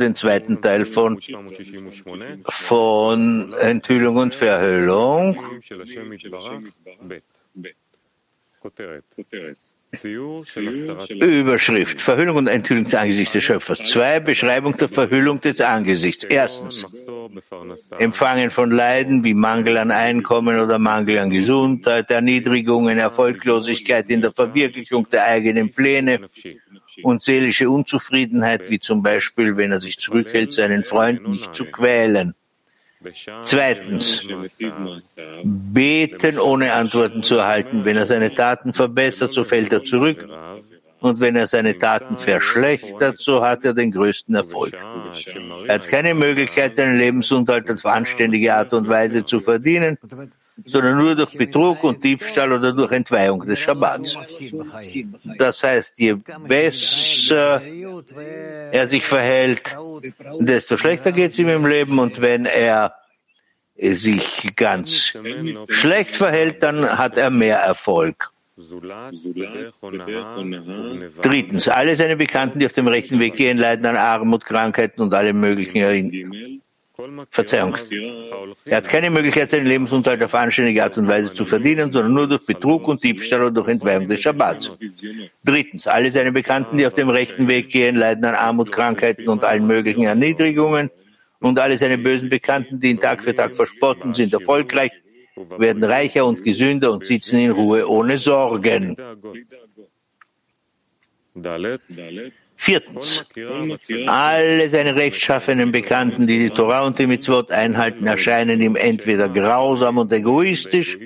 den zweiten Teil von, von Enthüllung und Verhüllung. Überschrift Verhüllung und Enthüllung des Angesichts des Schöpfers. Zwei Beschreibung der Verhüllung des Angesichts. Erstens Empfangen von Leiden wie Mangel an Einkommen oder Mangel an Gesundheit, Erniedrigungen, Erfolglosigkeit in der Verwirklichung der eigenen Pläne und seelische Unzufriedenheit, wie zum Beispiel, wenn er sich zurückhält, seinen Freund nicht zu quälen. Zweitens, beten ohne Antworten zu erhalten. Wenn er seine Taten verbessert, so fällt er zurück. Und wenn er seine Taten verschlechtert, so hat er den größten Erfolg. Er hat keine Möglichkeit, seinen Lebensunterhalt auf anständige Art und Weise zu verdienen, sondern nur durch Betrug und Diebstahl oder durch Entweihung des Schabbats. Das heißt, je besser er sich verhält, desto schlechter geht es ihm im Leben und wenn er sich ganz schlecht verhält, dann hat er mehr Erfolg. Drittens, alle seine Bekannten, die auf dem rechten Weg gehen, leiden an Armut, Krankheiten und alle möglichen Verzeihung. Er hat keine Möglichkeit, seinen Lebensunterhalt auf anständige Art und Weise zu verdienen, sondern nur durch Betrug und Diebstahl oder durch Entweihung des Schabbats. Drittens, alle seine Bekannten, die auf dem rechten Weg gehen, leiden an Armut, Krankheiten und allen möglichen Erniedrigungen. Und alle seine bösen Bekannten, die ihn Tag für Tag verspotten, sind erfolgreich, werden reicher und gesünder und sitzen in Ruhe ohne Sorgen. Viertens, alle seine rechtschaffenen Bekannten, die die Torah und die Mitzvot einhalten, erscheinen ihm entweder grausam und egoistisch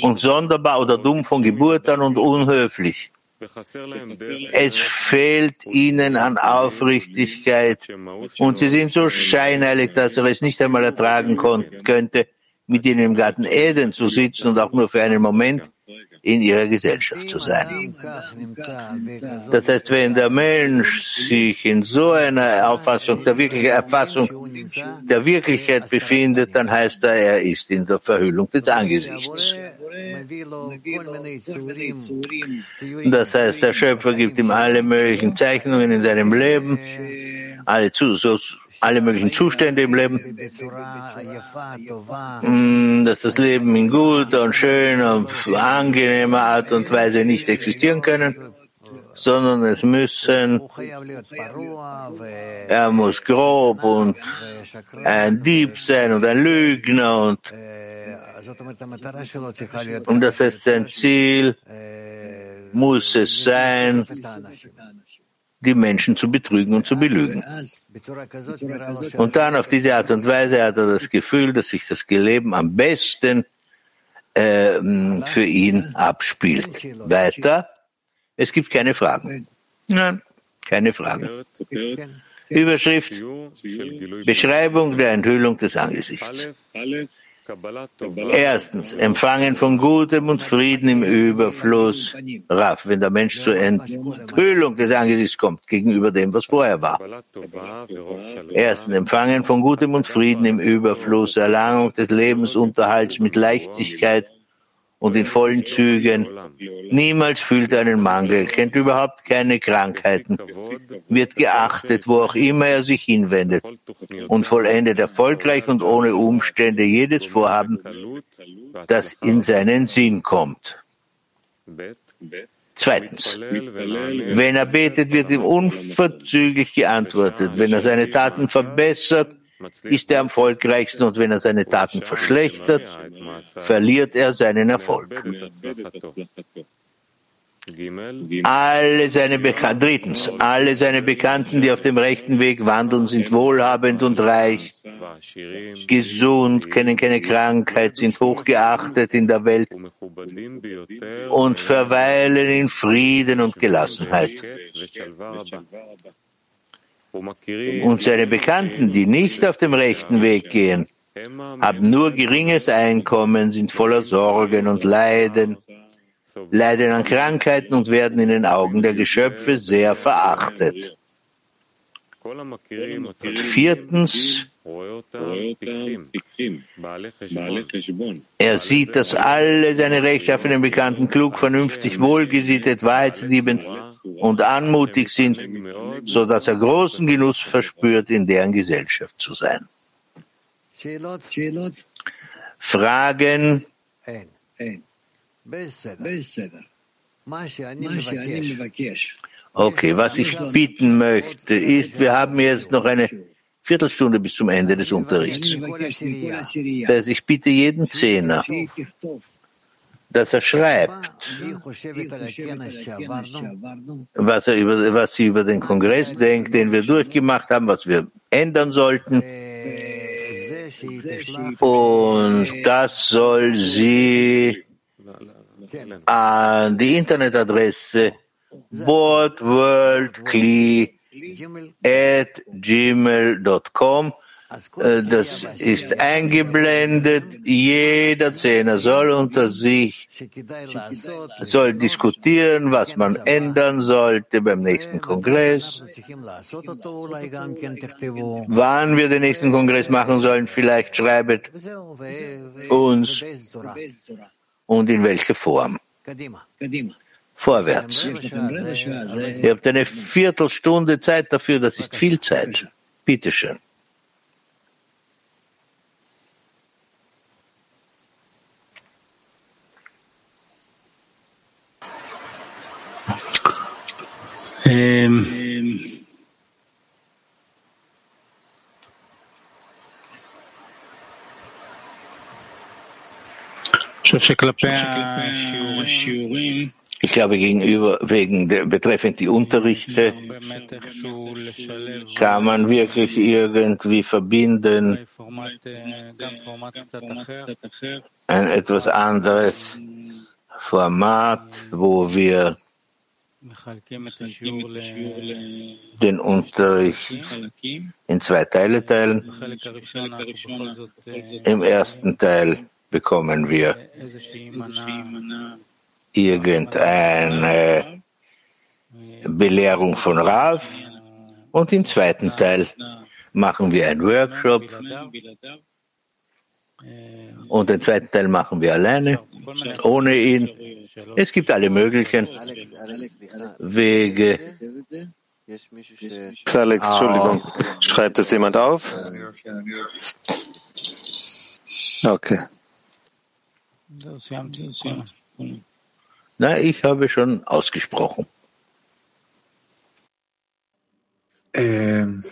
und sonderbar oder dumm von Geburt an und unhöflich. Es fehlt ihnen an Aufrichtigkeit und sie sind so scheinheilig, dass er es nicht einmal ertragen könnte, mit ihnen im Garten Eden zu sitzen und auch nur für einen Moment in ihrer Gesellschaft zu sein. Das heißt, wenn der Mensch sich in so einer Auffassung, der wirklichen Erfassung der Wirklichkeit befindet, dann heißt er, er ist in der Verhüllung des Angesichts. Das heißt, der Schöpfer gibt ihm alle möglichen Zeichnungen in seinem Leben, alle zu, so, alle möglichen Zustände im Leben, mm, dass das Leben in guter und schöner und angenehmer Art und Weise nicht existieren können, sondern es müssen, er muss grob und ein Dieb sein und ein Lügner und, und das heißt, sein Ziel muss es sein, die Menschen zu betrügen und zu belügen. Und dann auf diese Art und Weise hat er das Gefühl, dass sich das Leben am besten äh, für ihn abspielt. Weiter, es gibt keine Fragen. Nein, keine Fragen. Überschrift, Beschreibung der Enthüllung des Angesichts. Erstens, Empfangen von Gutem und Frieden im Überfluss. Raff, wenn der Mensch zur Enthüllung des Angesichts kommt, gegenüber dem, was vorher war. Erstens, Empfangen von Gutem und Frieden im Überfluss, Erlangung des Lebensunterhalts mit Leichtigkeit und in vollen Zügen. Niemals fühlt er einen Mangel, kennt überhaupt keine Krankheiten, wird geachtet, wo auch immer er sich hinwendet und vollendet erfolgreich und ohne Umstände jedes Vorhaben, das in seinen Sinn kommt. Zweitens, wenn er betet, wird ihm unverzüglich geantwortet. Wenn er seine Taten verbessert, ist er am erfolgreichsten und wenn er seine Taten verschlechtert, verliert er seinen Erfolg. Alle seine Bekannten, drittens, alle seine Bekannten, die auf dem rechten Weg wandeln, sind wohlhabend und reich, gesund, kennen keine Krankheit, sind hochgeachtet in der Welt und verweilen in Frieden und Gelassenheit. Und seine Bekannten, die nicht auf dem rechten Weg gehen, haben nur geringes Einkommen, sind voller Sorgen und Leiden, leiden an Krankheiten und werden in den Augen der Geschöpfe sehr verachtet. Und viertens, Er sieht, dass alle seine rechtschaffenen Bekannten klug, vernünftig, wohlgesittet, wahrheitsliebend und anmutig sind, so dass er großen Genuss verspürt, in deren Gesellschaft zu sein. Fragen? Okay, was ich bitten möchte, ist, wir haben jetzt noch eine Viertelstunde bis zum Ende des Unterrichts. Das heißt, ich bitte jeden Zehner, dass er schreibt, was, er über, was sie über den Kongress denkt, den wir durchgemacht haben, was wir ändern sollten. Und das soll sie an die Internetadresse boardworldkli@gmail.com äh, das ist eingeblendet. Jeder Zehner soll unter sich, soll diskutieren, was man ändern sollte beim nächsten Kongress. Wann wir den nächsten Kongress machen sollen, vielleicht schreibt uns und in welcher Form. Vorwärts. Ihr habt eine Viertelstunde Zeit dafür, das ist viel Zeit. Bitte Ähm, ich glaube, gegenüber, wegen der, betreffend die Unterrichte, kann man wirklich irgendwie verbinden. Ein etwas anderes Format, wo wir den Unterricht in zwei Teile teilen. Im ersten Teil bekommen wir irgendeine Belehrung von Rav und im zweiten Teil machen wir einen Workshop. Und den zweiten Teil machen wir alleine, ohne ihn. Es gibt alle möglichen Wege. Alex, Entschuldigung, schreibt es jemand auf? Okay. Na, ich habe schon ausgesprochen. Ähm.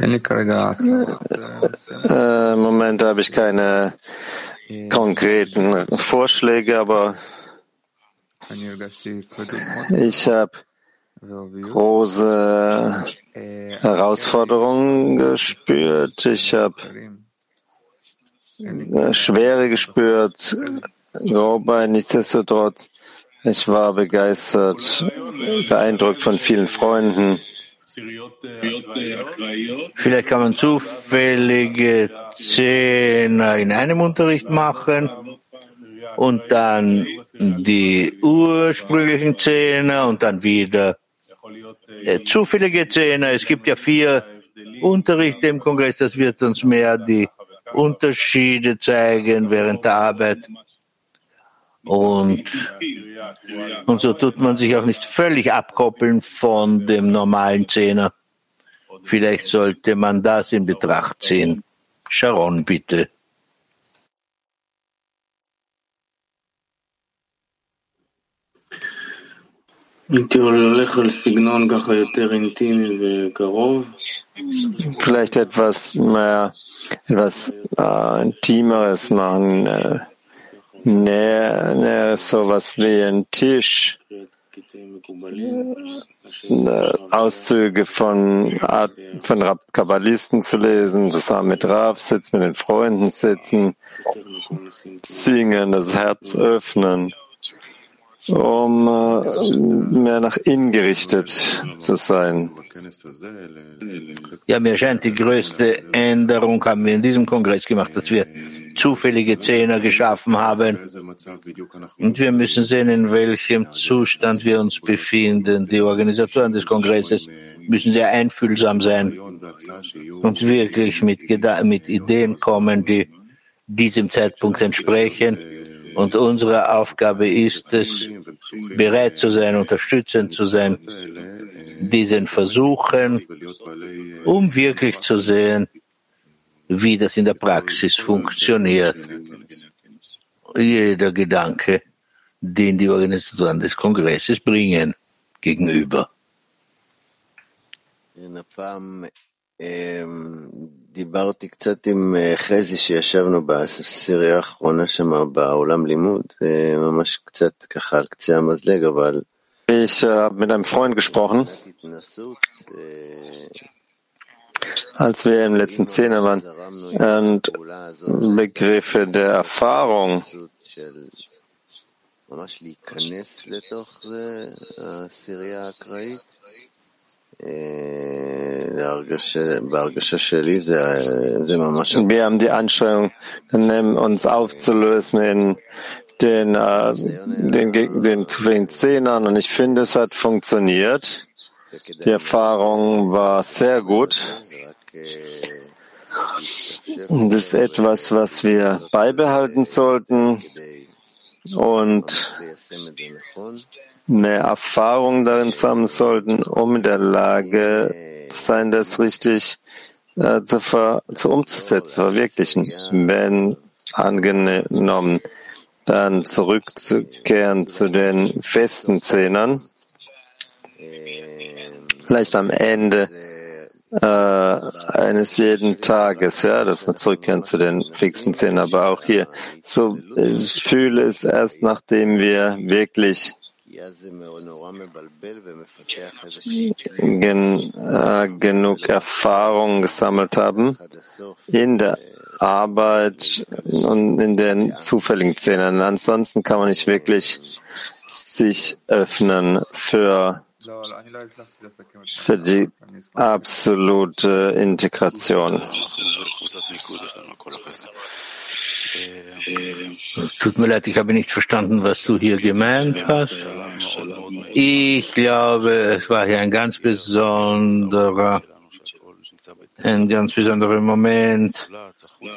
Äh, Im Moment habe ich keine konkreten Vorschläge, aber ich habe große Herausforderungen gespürt. Ich habe Schwere gespürt, aber nichtsdestotrotz, ich war begeistert, beeindruckt von vielen Freunden. Vielleicht kann man zufällige Zehner in einem Unterricht machen und dann die ursprünglichen Zehner und dann wieder äh, zufällige Zehner. Es gibt ja vier Unterrichte im Kongress, das wird uns mehr die Unterschiede zeigen während der Arbeit. Und, und so tut man sich auch nicht völlig abkoppeln von dem normalen Zehner. Vielleicht sollte man das in Betracht ziehen. Sharon, bitte. Vielleicht etwas mehr, etwas äh, Intimeres machen, äh, näher, näher sowas wie ein Tisch, äh, Auszüge von, von Kabbalisten zu lesen, zusammen mit Rav sitzen, mit den Freunden sitzen, singen, das Herz öffnen um äh, mehr nach innen gerichtet zu sein. Ja, mir scheint, die größte Änderung haben wir in diesem Kongress gemacht, dass wir zufällige Zehner geschaffen haben. Und wir müssen sehen, in welchem Zustand wir uns befinden. Die Organisatoren des Kongresses müssen sehr einfühlsam sein und wirklich mit, mit Ideen kommen, die diesem Zeitpunkt entsprechen. Und unsere Aufgabe ist es, bereit zu sein, unterstützend zu sein, diesen Versuchen, um wirklich zu sehen, wie das in der Praxis funktioniert. Jeder Gedanke, den die Organisatoren des Kongresses bringen, gegenüber. דיברתי קצת עם חזי שישבנו בסירייה האחרונה שם בעולם לימוד, ממש קצת ככה על קצה המזלג, אבל... Ich habe mit einem Freund gesprochen, als wir im letzten Zehner waren, und Begriffe der Erfahrung wir haben die Anstrengung, uns aufzulösen in den, äh, den, den, den Zehnern und ich finde, es hat funktioniert. Die Erfahrung war sehr gut. Und das ist etwas, was wir beibehalten sollten und mehr Erfahrung darin sammeln sollten, um in der Lage zu sein, das richtig äh, zu, ver, zu umzusetzen, verwirklichen. Wenn angenommen, dann zurückzukehren zu den festen Zehnern, vielleicht am Ende äh, eines jeden Tages, ja, dass wir zurückkehren zu den fixen Zehnern, aber auch hier, so, ich fühle es erst, nachdem wir wirklich gen, äh, genug Erfahrung gesammelt haben in der Arbeit und in den zufälligen Szenen. Ansonsten kann man nicht wirklich sich öffnen für, für die absolute Integration. Tut mir leid, ich habe nicht verstanden, was du hier gemeint hast. Ich glaube, es war hier ein ganz besonderer, ein ganz besonderer Moment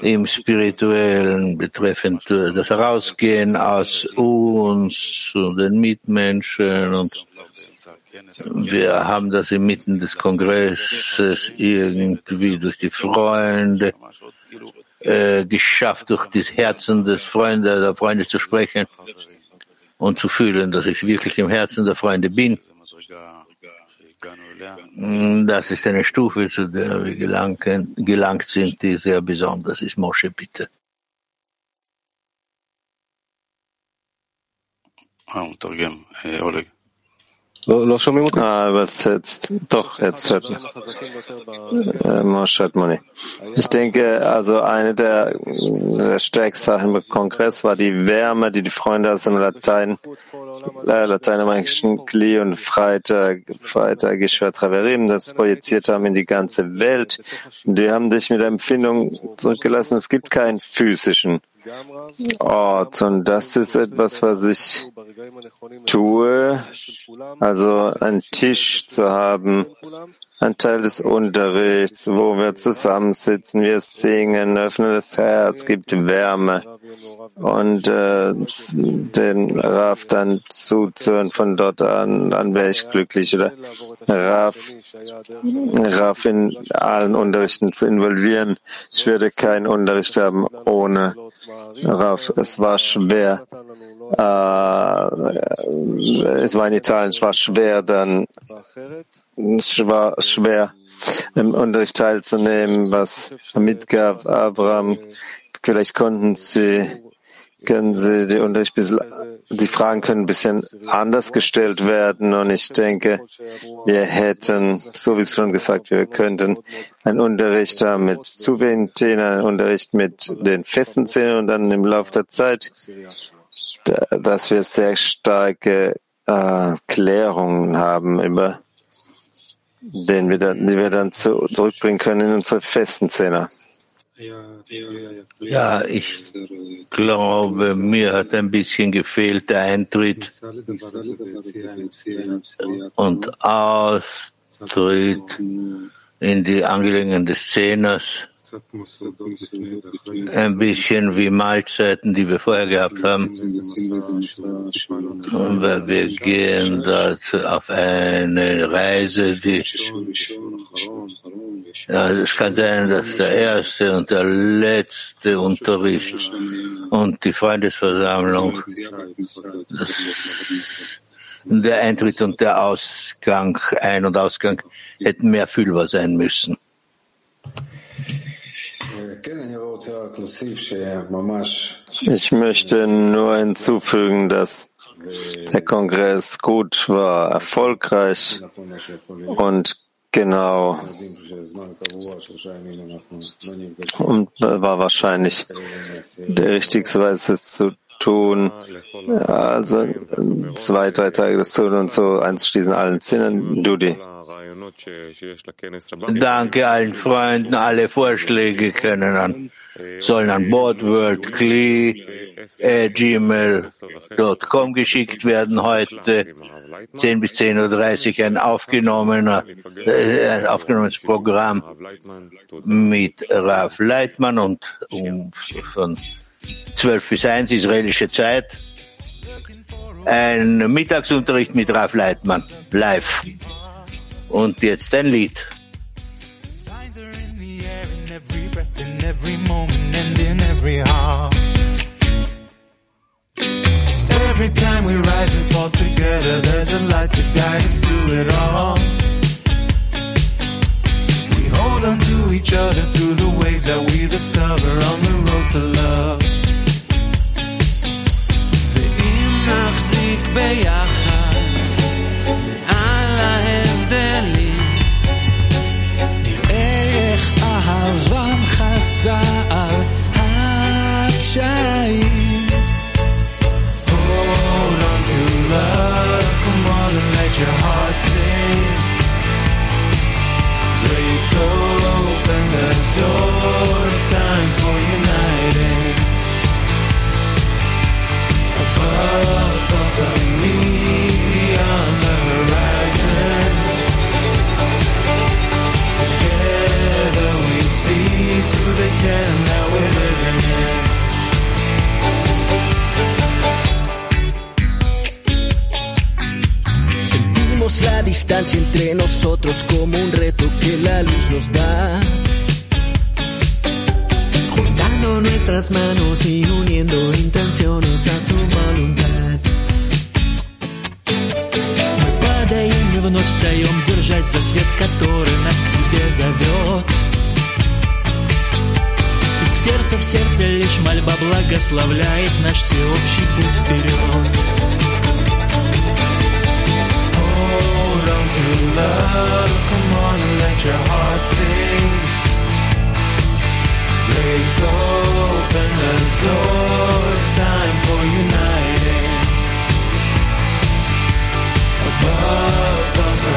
im Spirituellen betreffend das Herausgehen aus uns und den Mitmenschen und wir haben das inmitten des Kongresses irgendwie durch die Freunde äh, geschafft, durch das Herzen des Freunde, der Freunde zu sprechen und zu fühlen, dass ich wirklich im Herzen der Freunde bin. Das ist eine Stufe, zu der wir gelangen, gelangt sind, die sehr besonders ist. Mosche, bitte. Oleg. לא שומעים אותי? übersetzt. Doch, jetzt hört man. Ich denke, also eine der, der stärksten Sachen im Kongress war die Wärme, die die Freunde aus dem Latein, äh, lateinamerikanischen Kli und Freitag, Freitag Geschwär Traverim, das projiziert haben in die ganze Welt. Die haben dich mit der Empfindung zurückgelassen, es gibt keinen physischen Ort. Und das ist etwas, was ich tue, also einen Tisch zu haben, ein Teil des Unterrichts, wo wir zusammensitzen, wir singen, öffnen das Herz, gibt Wärme und äh, den Raf dann zuzuhören von dort an, dann wäre ich glücklich oder Raf, Raf in allen Unterrichten zu involvieren. Ich würde keinen Unterricht haben ohne Raf. Es war schwer. Äh, es war in Italien, es war schwer, dann es war schwer, im Unterricht teilzunehmen, was mitgab Abraham. Vielleicht konnten sie, können sie die Unterricht bisschen, die Fragen können ein bisschen anders gestellt werden und ich denke, wir hätten, so wie es schon gesagt, wir könnten einen Unterricht haben mit zu wenig Themen, einen Unterricht mit den festen Zähnen und dann im Laufe der Zeit dass wir sehr starke äh, Klärungen haben über den wir dann, die wir dann zu, zurückbringen können in unsere festen Zähne. Ja, ich glaube, mir hat ein bisschen gefehlt der Eintritt. Und Austritt in die Angelegenheiten des Zehners ein bisschen wie Mahlzeiten, die wir vorher gehabt haben. Und weil wir gehen dort auf eine Reise, die ja, es kann sein, dass der erste und der letzte Unterricht und die Freundesversammlung, der Eintritt und der Ausgang, Ein- und Ausgang hätten mehr fühlbar sein müssen. Ich möchte nur hinzufügen, dass der Kongress gut war, erfolgreich und genau und war wahrscheinlich der richtigste Weise zu tun. Also zwei, drei Tage das tun und so einzuschließen allen Sinnen. Judy. Danke allen Freunden. Alle Vorschläge können an, sollen an boardworldcli, äh, geschickt werden. Heute 10 bis 10.30 Uhr ein aufgenommener, äh, ein aufgenommenes Programm mit Raf Leitmann und um, von 12 bis 1 israelische Zeit. Ein Mittagsunterricht mit Raf Leitmann live. Und jetzt ein Lied. every time we rise and fall together, there's a light to guide us through it all. We hold on to each other through the ways that we discover on the road to love. נחזיק ביחד distancia entre nosotros como un reto que la luz nos da. Juntando nuestras manos y uniendo intenciones a su voluntad. Мы падаем и вновь встаем, держась за свет, который нас к себе зовет. И сердце в сердце лишь мольба благословляет наш всеобщий путь вперед. to love. Come on and let your heart sing. Break open the door. It's time for uniting. Above us.